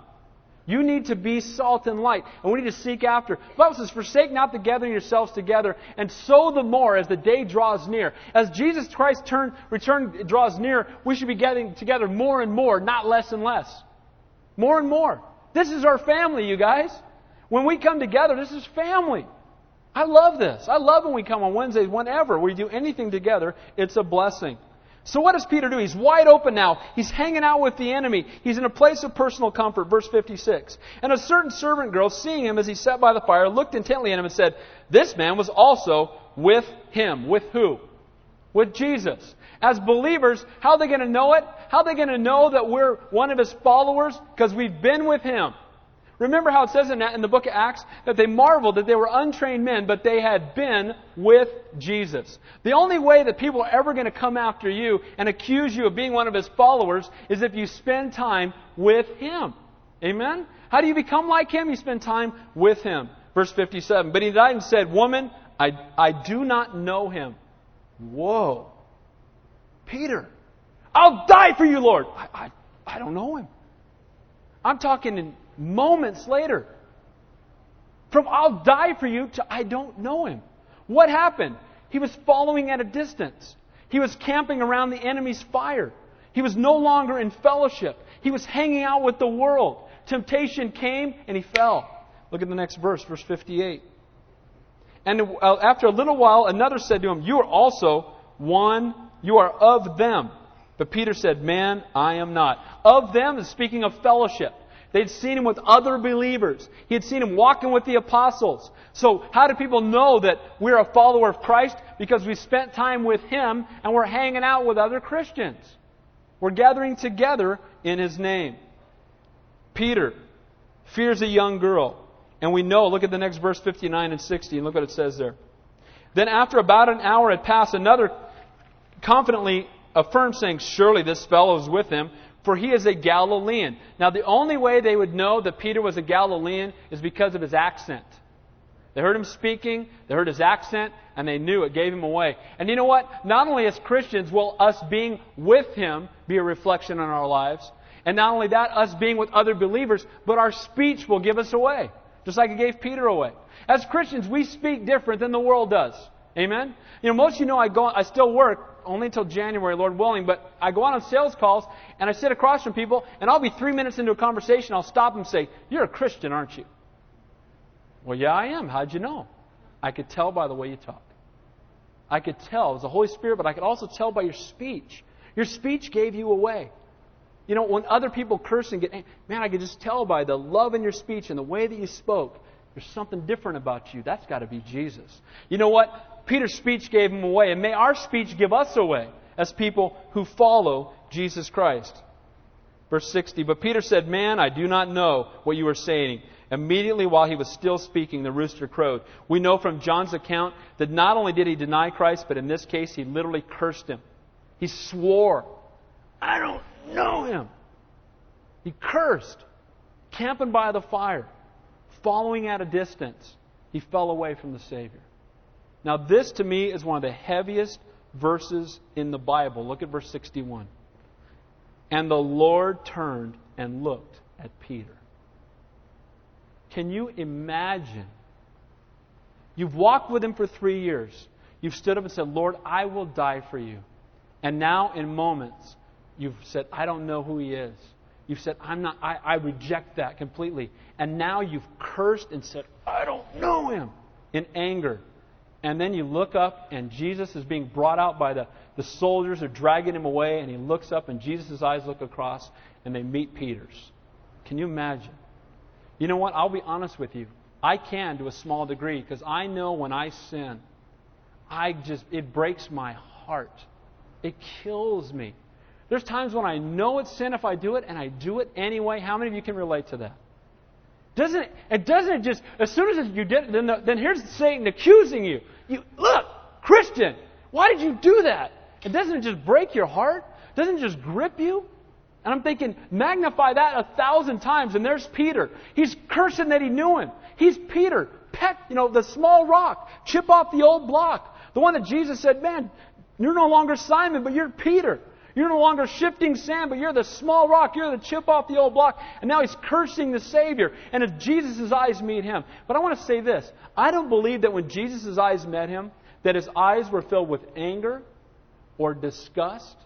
You need to be salt and light, and we need to seek after. The Bible says, Forsake not the gathering yourselves together, and so the more as the day draws near. As Jesus Christ's turn, return draws near, we should be gathering together more and more, not less and less. More and more. This is our family, you guys. When we come together, this is family. I love this. I love when we come on Wednesdays, whenever we do anything together, it's a blessing. So what does Peter do? He's wide open now. He's hanging out with the enemy. He's in a place of personal comfort. Verse 56. And a certain servant girl, seeing him as he sat by the fire, looked intently at him and said, This man was also with him. With who? With Jesus. As believers, how are they going to know it? How are they going to know that we're one of his followers? Because we've been with him. Remember how it says in, that, in the book of Acts that they marveled that they were untrained men, but they had been with Jesus. The only way that people are ever going to come after you and accuse you of being one of his followers is if you spend time with him. Amen? How do you become like him? You spend time with him. Verse 57. But he died and said, Woman, I, I do not know him. Whoa. Peter, I'll die for you, Lord. I, I, I don't know him. I'm talking in moments later. From I'll die for you to I don't know him. What happened? He was following at a distance. He was camping around the enemy's fire. He was no longer in fellowship. He was hanging out with the world. Temptation came and he fell. Look at the next verse, verse 58. And uh, after a little while, another said to him, You are also one, you are of them. But Peter said, Man, I am not. Of them is speaking of fellowship. They'd seen him with other believers. He had seen him walking with the apostles. So, how do people know that we're a follower of Christ? Because we spent time with him and we're hanging out with other Christians. We're gathering together in his name. Peter fears a young girl. And we know, look at the next verse 59 and 60, and look what it says there. Then, after about an hour had passed, another confidently affirmed, saying, Surely this fellow is with him, for he is a Galilean. Now, the only way they would know that Peter was a Galilean is because of his accent. They heard him speaking, they heard his accent, and they knew it gave him away. And you know what? Not only as Christians will us being with him be a reflection on our lives, and not only that, us being with other believers, but our speech will give us away, just like it gave Peter away. As Christians, we speak different than the world does. Amen? You know, most of you know I go, I still work only until January, Lord willing, but I go out on sales calls and I sit across from people and I'll be three minutes into a conversation, I'll stop and say, You're a Christian, aren't you? Well, yeah, I am. How'd you know? I could tell by the way you talk. I could tell. It was the Holy Spirit, but I could also tell by your speech. Your speech gave you away. You know, when other people curse and get, man, I could just tell by the love in your speech and the way that you spoke, there's something different about you. That's got to be Jesus. You know what? Peter's speech gave him away, and may our speech give us away as people who follow Jesus Christ. Verse 60 But Peter said, Man, I do not know what you are saying. Immediately while he was still speaking, the rooster crowed. We know from John's account that not only did he deny Christ, but in this case, he literally cursed him. He swore, I don't know him. He cursed, camping by the fire, following at a distance. He fell away from the Savior. Now, this to me is one of the heaviest verses in the Bible. Look at verse 61. And the Lord turned and looked at Peter. Can you imagine? You've walked with him for three years. You've stood up and said, Lord, I will die for you. And now, in moments, you've said, I don't know who he is. You've said, I'm not, I, I reject that completely. And now you've cursed and said, I don't know him in anger. And then you look up, and Jesus is being brought out by the, the soldiers are dragging him away, and he looks up, and Jesus' eyes look across, and they meet Peter's. Can you imagine? You know what? I'll be honest with you. I can to a small degree because I know when I sin, I just it breaks my heart. It kills me. There's times when I know it's sin if I do it and I do it anyway. How many of you can relate to that? Doesn't it, it doesn't just as soon as you did then, the, then here's Satan accusing you. You look, Christian, why did you do that? It doesn't just break your heart? Doesn't it just grip you? And I'm thinking, magnify that a thousand times. And there's Peter. He's cursing that he knew him. He's Peter. Peck, you know, the small rock. Chip off the old block. The one that Jesus said, man, you're no longer Simon, but you're Peter. You're no longer shifting sand, but you're the small rock. You're the chip off the old block. And now he's cursing the Savior. And if Jesus' eyes meet him. But I want to say this. I don't believe that when Jesus' eyes met him, that his eyes were filled with anger or disgust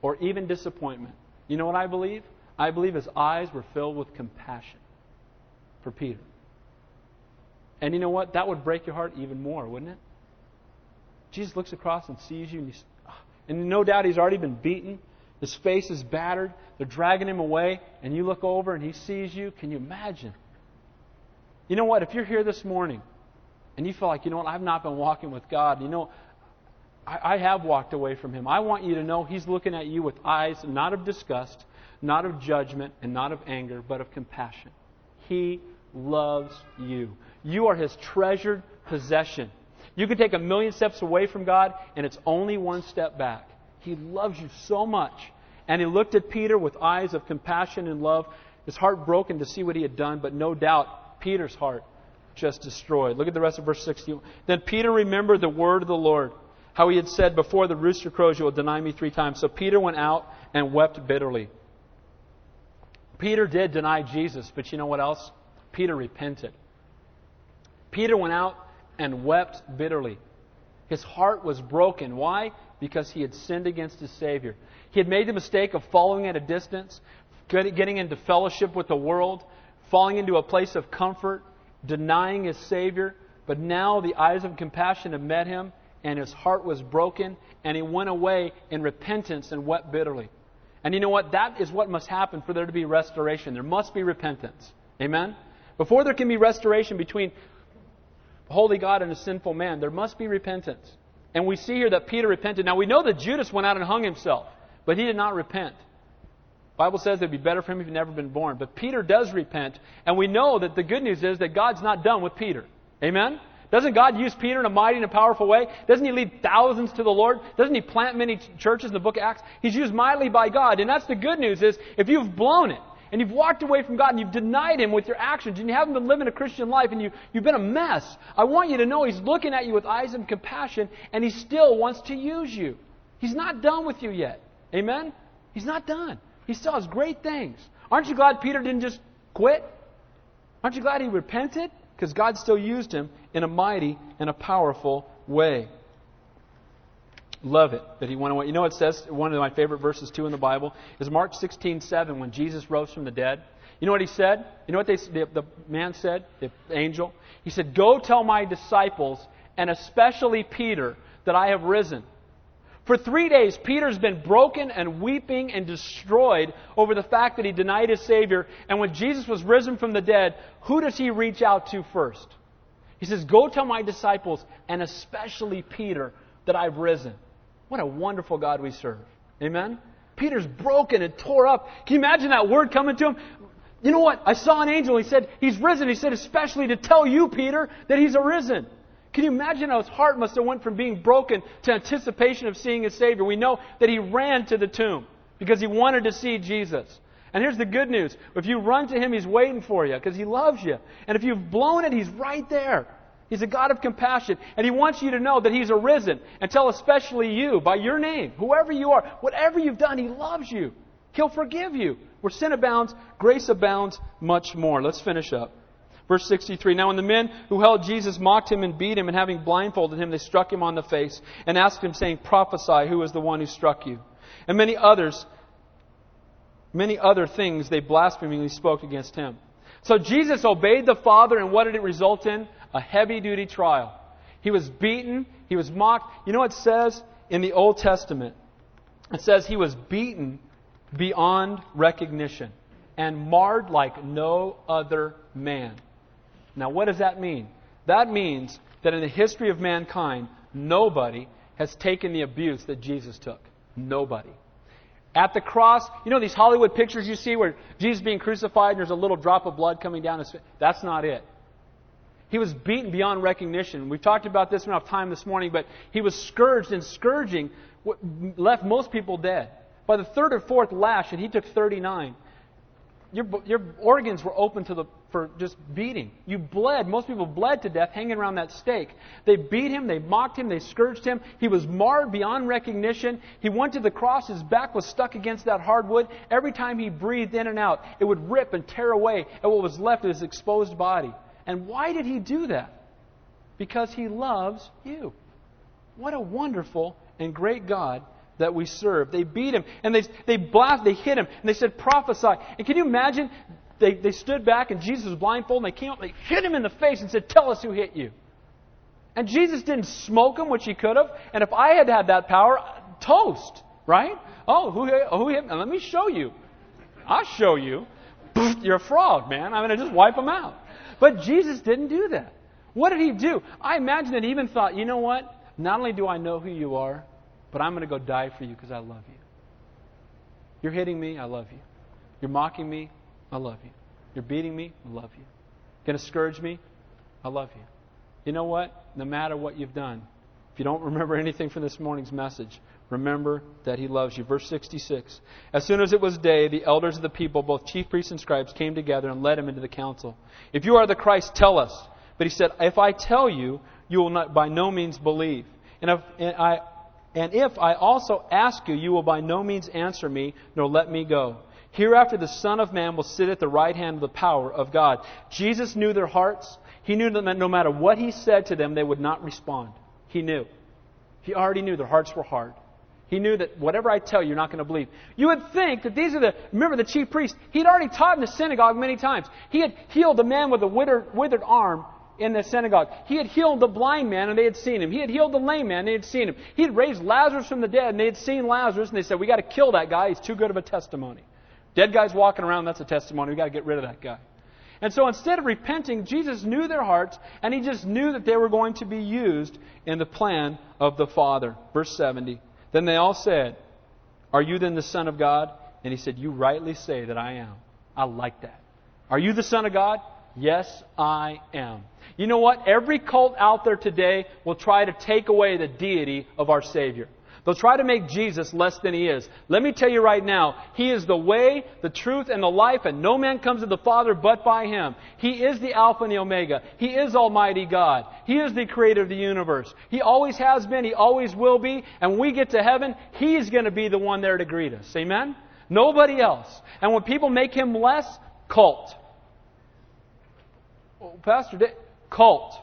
or even disappointment. You know what I believe? I believe his eyes were filled with compassion for Peter. And you know what? That would break your heart even more, wouldn't it? Jesus looks across and sees you, and, and no doubt he's already been beaten. His face is battered. They're dragging him away, and you look over and he sees you. Can you imagine? You know what? If you're here this morning and you feel like, you know what, I've not been walking with God, you know, I, I have walked away from him. I want you to know he's looking at you with eyes not of disgust, not of judgment, and not of anger, but of compassion. He loves you. You are his treasured possession. You can take a million steps away from God, and it's only one step back. He loves you so much. And he looked at Peter with eyes of compassion and love, his heart broken to see what he had done, but no doubt Peter's heart just destroyed. Look at the rest of verse 61. Then Peter remembered the word of the Lord how he had said, Before the rooster crows, you will deny me three times. So Peter went out and wept bitterly. Peter did deny Jesus, but you know what else? Peter repented. Peter went out and wept bitterly. His heart was broken. Why? Because he had sinned against his Savior. He had made the mistake of following at a distance, getting into fellowship with the world, falling into a place of comfort, denying his Savior. But now the eyes of compassion have met him, and his heart was broken, and he went away in repentance and wept bitterly. And you know what? That is what must happen for there to be restoration. There must be repentance. Amen? Before there can be restoration between holy God and a sinful man, there must be repentance. And we see here that Peter repented. Now we know that Judas went out and hung himself, but he did not repent. The Bible says it'd be better for him if he'd never been born. But Peter does repent, and we know that the good news is that God's not done with Peter. Amen? Doesn't God use Peter in a mighty and a powerful way? Doesn't he lead thousands to the Lord? Doesn't he plant many churches in the book of Acts? He's used mightily by God. And that's the good news is if you've blown it, and you've walked away from God and you've denied Him with your actions and you haven't been living a Christian life and you, you've been a mess, I want you to know He's looking at you with eyes of compassion and He still wants to use you. He's not done with you yet. Amen? He's not done. He still has great things. Aren't you glad Peter didn't just quit? Aren't you glad he repented? Because God still used him in a mighty and a powerful way. Love it that he went away. You know what it says? One of my favorite verses, too, in the Bible is Mark 16, 7, when Jesus rose from the dead. You know what he said? You know what they, the, the man said, the angel? He said, Go tell my disciples, and especially Peter, that I have risen. For three days, Peter's been broken and weeping and destroyed over the fact that he denied his Savior. And when Jesus was risen from the dead, who does he reach out to first? He says, Go tell my disciples, and especially Peter, that I've risen. What a wonderful God we serve. Amen? Peter's broken and tore up. Can you imagine that word coming to him? You know what? I saw an angel. He said, He's risen. He said, especially to tell you, Peter, that He's arisen. Can you imagine how his heart must have went from being broken to anticipation of seeing his Savior? We know that he ran to the tomb because he wanted to see Jesus. And here's the good news. If you run to him, he's waiting for you because he loves you. And if you've blown it, he's right there. He's a God of compassion, and He wants you to know that He's arisen, and tell especially you by your name, whoever you are, whatever you've done, He loves you. He'll forgive you. Where sin abounds, grace abounds much more. Let's finish up. Verse 63 Now, when the men who held Jesus mocked him and beat him, and having blindfolded him, they struck him on the face and asked him, saying, Prophesy, who is the one who struck you? And many others, many other things they blasphemingly spoke against him. So Jesus obeyed the Father, and what did it result in? A heavy duty trial. He was beaten, he was mocked. You know what it says in the Old Testament? It says he was beaten beyond recognition and marred like no other man. Now, what does that mean? That means that in the history of mankind, nobody has taken the abuse that Jesus took. Nobody. At the cross, you know these Hollywood pictures you see where Jesus being crucified and there's a little drop of blood coming down his face? That's not it. He was beaten beyond recognition. We've talked about this enough time this morning, but he was scourged, and scourging left most people dead. By the third or fourth lash, and he took 39, your, your organs were open to the, for just beating. You bled. Most people bled to death hanging around that stake. They beat him, they mocked him, they scourged him. He was marred beyond recognition. He went to the cross, his back was stuck against that hardwood. Every time he breathed in and out, it would rip and tear away at what was left of his exposed body. And why did he do that? Because he loves you. What a wonderful and great God that we serve. They beat him and they, they blast, they hit him and they said, prophesy. And can you imagine? They, they stood back and Jesus was blindfolded and they came up, they hit him in the face and said, Tell us who hit you. And Jesus didn't smoke him, which he could have. And if I had had that power, toast, right? Oh, who, who hit me? Let me show you. I'll show you. You're a frog, man. I'm going to just wipe him out. But Jesus didn't do that. What did he do? I imagine that he even thought, you know what? Not only do I know who you are, but I'm going to go die for you because I love you. You're hitting me, I love you. You're mocking me, I love you. You're beating me, I love you. You're Going to scourge me, I love you. You know what? No matter what you've done, if you don't remember anything from this morning's message, remember that he loves you. Verse 66. As soon as it was day, the elders of the people, both chief priests and scribes, came together and led him into the council. If you are the Christ, tell us. But he said, If I tell you, you will not by no means believe. And if, and I, and if I also ask you, you will by no means answer me, nor let me go. Hereafter the Son of Man will sit at the right hand of the power of God. Jesus knew their hearts. He knew that no matter what he said to them, they would not respond. He knew. He already knew their hearts were hard. He knew that whatever I tell you, you're not going to believe. You would think that these are the, remember the chief priest, he'd already taught in the synagogue many times. He had healed a man with a withered, withered arm in the synagogue. He had healed the blind man and they had seen him. He had healed the lame man and they had seen him. He had raised Lazarus from the dead and they had seen Lazarus and they said, we got to kill that guy. He's too good of a testimony. Dead guy's walking around, that's a testimony. We got to get rid of that guy. And so instead of repenting, Jesus knew their hearts and he just knew that they were going to be used in the plan of the Father. Verse 70. Then they all said, Are you then the Son of God? And he said, You rightly say that I am. I like that. Are you the Son of God? Yes, I am. You know what? Every cult out there today will try to take away the deity of our Savior. They'll try to make Jesus less than he is. Let me tell you right now, he is the way, the truth, and the life, and no man comes to the Father but by him. He is the Alpha and the Omega. He is Almighty God. He is the creator of the universe. He always has been, he always will be, and when we get to heaven, he's going to be the one there to greet us. Amen? Nobody else. And when people make him less, cult. Pastor, cult.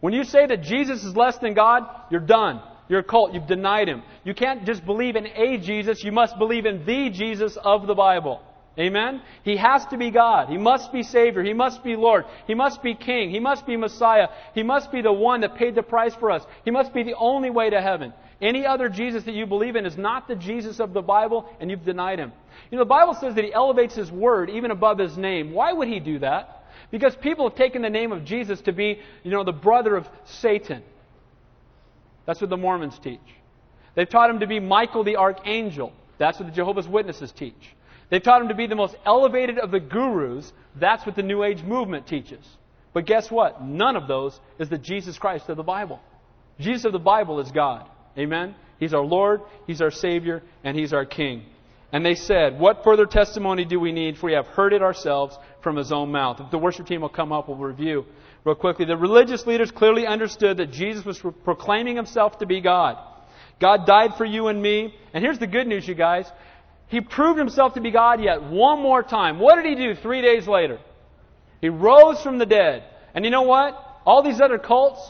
When you say that Jesus is less than God, you're done. You're a cult. You've denied him. You can't just believe in a Jesus. You must believe in the Jesus of the Bible. Amen? He has to be God. He must be Savior. He must be Lord. He must be King. He must be Messiah. He must be the one that paid the price for us. He must be the only way to heaven. Any other Jesus that you believe in is not the Jesus of the Bible, and you've denied him. You know, the Bible says that he elevates his word even above his name. Why would he do that? Because people have taken the name of Jesus to be, you know, the brother of Satan. That's what the Mormons teach. They've taught him to be Michael the archangel. That's what the Jehovah's Witnesses teach. They've taught him to be the most elevated of the gurus. That's what the New Age movement teaches. But guess what? None of those is the Jesus Christ of the Bible. Jesus of the Bible is God. Amen? He's our Lord, He's our Savior, and He's our King. And they said, What further testimony do we need? For we have heard it ourselves from His own mouth. If the worship team will come up, we'll review real quickly. The religious leaders clearly understood that Jesus was proclaiming himself to be God. God died for you and me. And here's the good news, you guys. He proved himself to be God yet one more time. What did he do three days later? He rose from the dead. And you know what? All these other cults,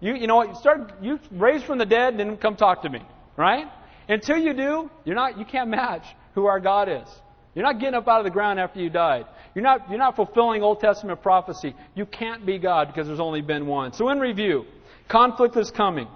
you, you know what? You start, you raise from the dead, and then come talk to me. Right? Until you do, you're not, you can't match who our God is. You're not getting up out of the ground after you died. You're not, you're not fulfilling Old Testament prophecy. You can't be God because there's only been one. So, in review, conflict is coming.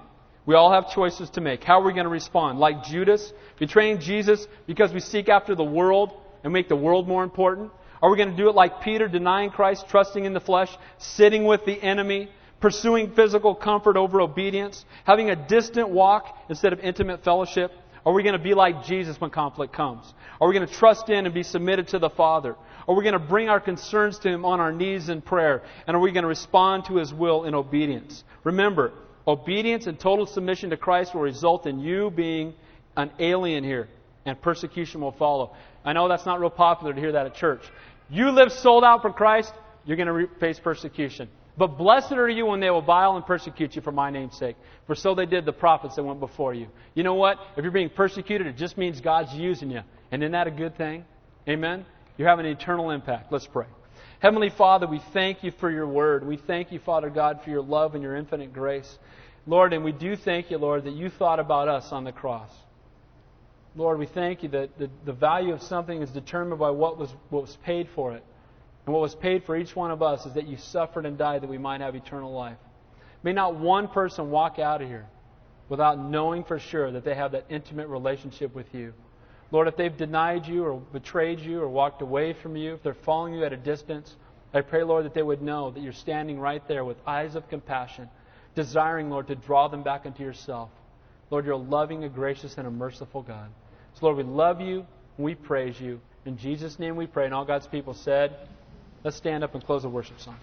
We all have choices to make. How are we going to respond? Like Judas, betraying Jesus because we seek after the world and make the world more important? Are we going to do it like Peter, denying Christ, trusting in the flesh, sitting with the enemy, pursuing physical comfort over obedience, having a distant walk instead of intimate fellowship? Are we going to be like Jesus when conflict comes? Are we going to trust in and be submitted to the Father? Are we going to bring our concerns to Him on our knees in prayer? And are we going to respond to His will in obedience? Remember, obedience and total submission to Christ will result in you being an alien here, and persecution will follow. I know that's not real popular to hear that at church. You live sold out for Christ, you're going to face persecution. But blessed are you when they will vile and persecute you for my name's sake. For so they did the prophets that went before you. You know what? If you're being persecuted, it just means God's using you. And isn't that a good thing? Amen? You're having an eternal impact. Let's pray. Heavenly Father, we thank you for your word. We thank you, Father God, for your love and your infinite grace. Lord, and we do thank you, Lord, that you thought about us on the cross. Lord, we thank you that the, the value of something is determined by what was, what was paid for it. And what was paid for each one of us is that you suffered and died that we might have eternal life. May not one person walk out of here without knowing for sure that they have that intimate relationship with you. Lord, if they've denied you or betrayed you or walked away from you, if they're following you at a distance, I pray, Lord, that they would know that you're standing right there with eyes of compassion, desiring, Lord, to draw them back into yourself. Lord, you're a loving, a gracious, and a merciful God. So, Lord, we love you. We praise you. In Jesus' name we pray. And all God's people said, Let's stand up and close the worship song.